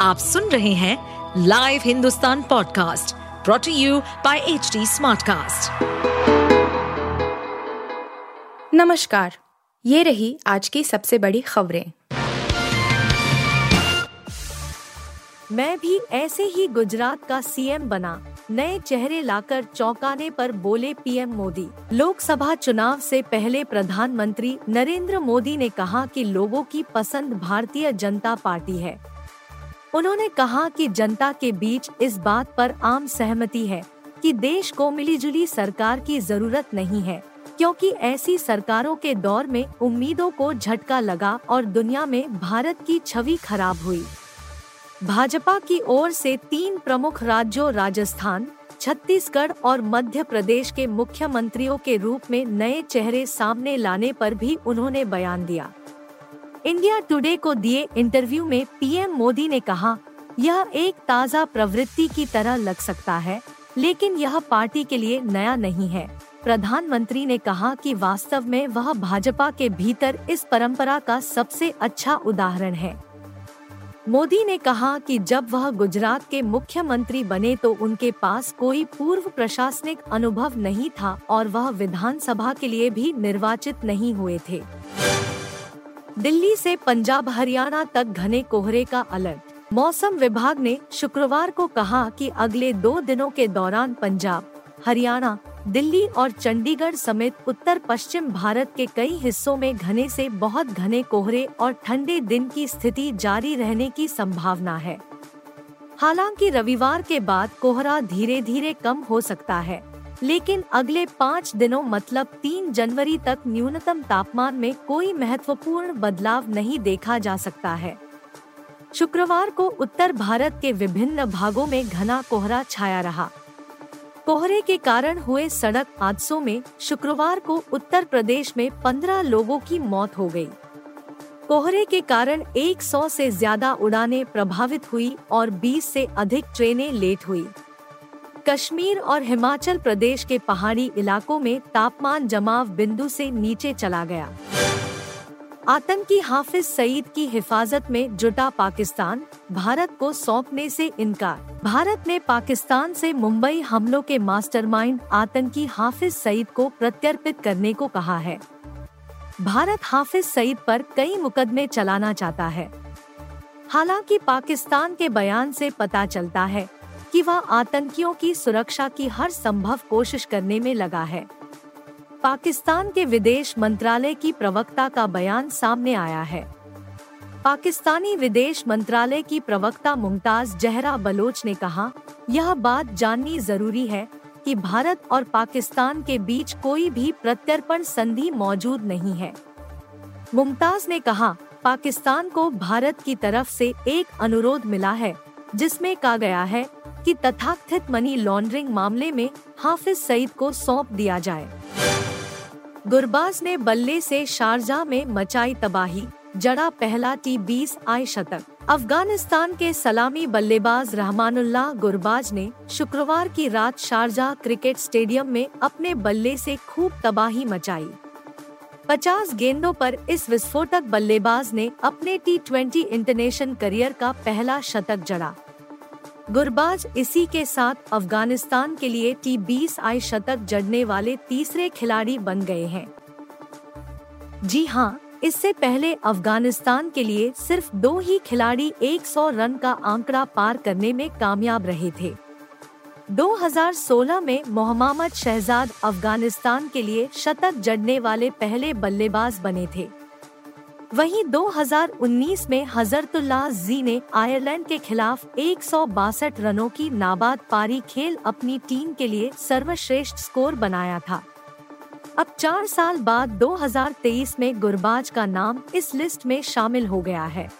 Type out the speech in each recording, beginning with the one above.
आप सुन रहे हैं live Hindustan podcast brought to you by H Smartcast. नमस्कार, ये रही आज की सबसे बड़ी खबरें। मैं भी ऐसे ही गुजरात का सीएम बना, नए चेहरे लाकर चौंकाने पर बोले पीएम मोदी। लोकसभा चुनाव से पहले प्रधानमंत्री नरेंद्र मोदी ने कहा कि लोगों की पसंद भारतीय जनता पार्टी है। उन्होंने कहा कि जनता के बीच इस बात पर आम सहमति है कि देश को मिलीजुली सरकार की ज़रूरत नहीं है, क्योंकि ऐसी सरकारों के दौर में उम्मीदों को झटका लगा और दुनिया में भारत की छवि खराब हुई। भाजपा की ओर से तीन प्रमुख राज्यों राजस्थान, छत्तीसगढ़ और मध्य प्रदेश के मुख्यमंत्रियों के रूप में नए चेहरे सामने लाने पर भी उन्होंने बयान दिया। इंडिया टुडे को दिए इंटरव्यू में पीएम मोदी ने कहा, यह एक ताज़ा प्रवृत्ति की तरह लग सकता है, लेकिन यह पार्टी के लिए नया नहीं है। प्रधानमंत्री ने कहा कि वास्तव में वह भाजपा के भीतर इस परंपरा का सबसे अच्छा उदाहरण है। मोदी ने कहा कि जब वह गुजरात के मुख्यमंत्री बने तो उनके पास कोई पूर्व प्रशासनिक अनुभव नहीं था और वह विधानसभा के लिए भी निर्वाचित नहीं हुए थे। दिल्ली से पंजाब हरियाणा तक घने कोहरे का अलर्ट। मौसम विभाग ने शुक्रवार को कहा कि अगले दो दिनों के दौरान पंजाब, हरियाणा, दिल्ली और चंडीगढ़ समेत उत्तर पश्चिम भारत के कई हिस्सों में घने से बहुत घने कोहरे और ठंडे दिन की स्थिति जारी रहने की संभावना है। हालाँकि रविवार के बाद कोहरा धीरे धीरे कम हो सकता है। लेकिन अगले पाँच दिनों मतलब तीन जनवरी तक न्यूनतम तापमान में कोई महत्वपूर्ण बदलाव नहीं देखा जा सकता है। शुक्रवार को उत्तर भारत के विभिन्न भागों में घना कोहरा छाया रहा। कोहरे के कारण हुए सड़क हादसों में शुक्रवार को उत्तर प्रदेश में 15 लोगों की मौत हो गई। कोहरे के कारण 100 से ज़्यादा उड़ानें प्रभावित हुई और 20 से अधिक ट्रेनें लेट हुई। कश्मीर और हिमाचल प्रदेश के पहाड़ी इलाकों में तापमान जमाव बिंदु से नीचे चला गया। आतंकी हाफिज सईद की हिफाजत में जुटा पाकिस्तान, भारत को सौंपने से इनकार। भारत ने पाकिस्तान से मुंबई हमलों के मास्टरमाइंड आतंकी हाफिज सईद को प्रत्यर्पित करने को कहा है। भारत हाफिज सईद पर कई मुकदमे चलाना चाहता है। हालाँकि पाकिस्तान के बयान से पता चलता है कि वह आतंकियों की सुरक्षा की हर संभव कोशिश करने में लगा है। पाकिस्तान के विदेश मंत्रालय की प्रवक्ता का बयान सामने आया है। पाकिस्तानी विदेश मंत्रालय की प्रवक्ता मुमताज़ जहरा बलोच ने कहा, यह बात जाननी ज़रूरी है कि भारत और पाकिस्तान के बीच कोई भी प्रत्यर्पण संधि मौजूद नहीं है। मुमताज़ ने कहा, पाकिस्तान को भारत की तरफ़ से एक अनुरोध मिला है, जिसमें कहा गया है कि तथाकथित मनी लॉन्ड्रिंग मामले में हाफिज सईद को सौंप दिया जाए। गुरबाज ने बल्ले से शारजा में मचाई तबाही, जड़ा पहला टी बीस आई शतक अफ़गानिस्तान के सलामी बल्लेबाज रहमानुल्लाह गुरबाज ने शुक्रवार की रात शारजा क्रिकेट स्टेडियम में अपने बल्ले से खूब तबाही मचाई। 50 गेंदों पर इस विस्फोटक बल्लेबाज ने अपने टी ट्वेंटी इंटरनेशनल करियर का पहला शतक जड़ा। गुरबाज इसी के साथ अफ़गानिस्तान के लिए टी बीस आई शतक जड़ने वाले तीसरे खिलाड़ी बन गए हैं। जी हाँ इससे पहले अफ़गानिस्तान के लिए सिर्फ़ दो ही खिलाड़ी 100 रन का आंकड़ा पार करने में कामयाब रहे थे। 2016 में मोहम्मद शहजाद अफ़गानिस्तान के लिए शतक जड़ने वाले पहले बल्लेबाज बने थे। वहीं 2019 में हजरतुल्ला जी ने आयरलैंड के खिलाफ एक सौ बासठ रनों की नाबाद पारी खेल अपनी टीम के लिए सर्वश्रेष्ठ स्कोर बनाया था। अब चार साल बाद 2023 में गुरबाज का नाम इस लिस्ट में शामिल हो गया है।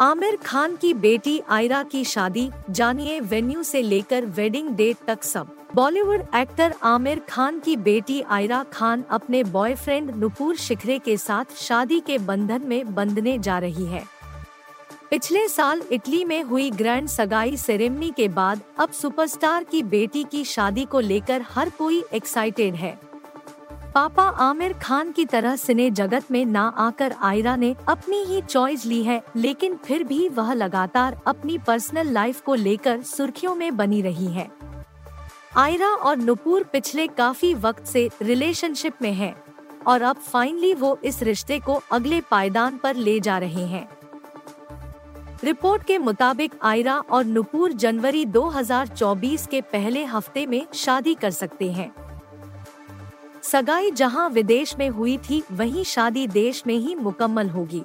आमिर खान की बेटी आयरा की शादी, जानिए वेन्यू से लेकर वेडिंग डेट तक सब। बॉलीवुड एक्टर आमिर खान की बेटी आयरा खान अपने बॉयफ्रेंड नुपुर शिखरे के साथ शादी के बंधन में बंधने जा रही है। पिछले साल इटली में हुई ग्रैंड सगाई सेरेमनी के बाद अब सुपरस्टार की बेटी की शादी को लेकर हर कोई एक्साइटेड है। पापा आमिर खान की तरह सिने जगत में ना आकर आयरा ने अपनी ही चॉइस ली है, लेकिन फिर भी वह लगातार अपनी पर्सनल लाइफ को लेकर सुर्खियों में बनी रही है। आयरा और नुपुर पिछले काफ़ी वक्त से रिलेशनशिप में हैं और अब फाइनली वो इस रिश्ते को अगले पायदान पर ले जा रहे हैं। रिपोर्ट के मुताबिक आयरा और नुपुर जनवरी 2024 के पहले हफ़्ते में शादी कर सकते हैं। सगाई जहाँ विदेश में हुई थी, वहीं शादी देश में ही मुकम्मल होगी।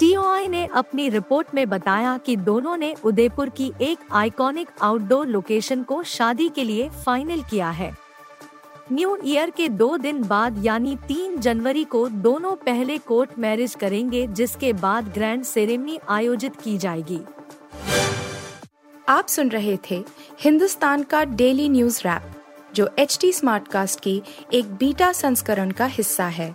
टीओआई ने अपनी रिपोर्ट में बताया कि दोनों ने उदयपुर की एक आइकॉनिक आउटडोर लोकेशन को शादी के लिए फाइनल किया है। न्यू ईयर के दो दिन बाद यानी तीन जनवरी को दोनों पहले कोर्ट मैरिज करेंगे, जिसके बाद ग्रैंड सेरेमनी आयोजित की जाएगी। आप सुन रहे थे हिंदुस्तान का डेली न्यूज़ रैप, जो एच टी स्मार्ट कास्ट की एक बीटा संस्करण का हिस्सा है।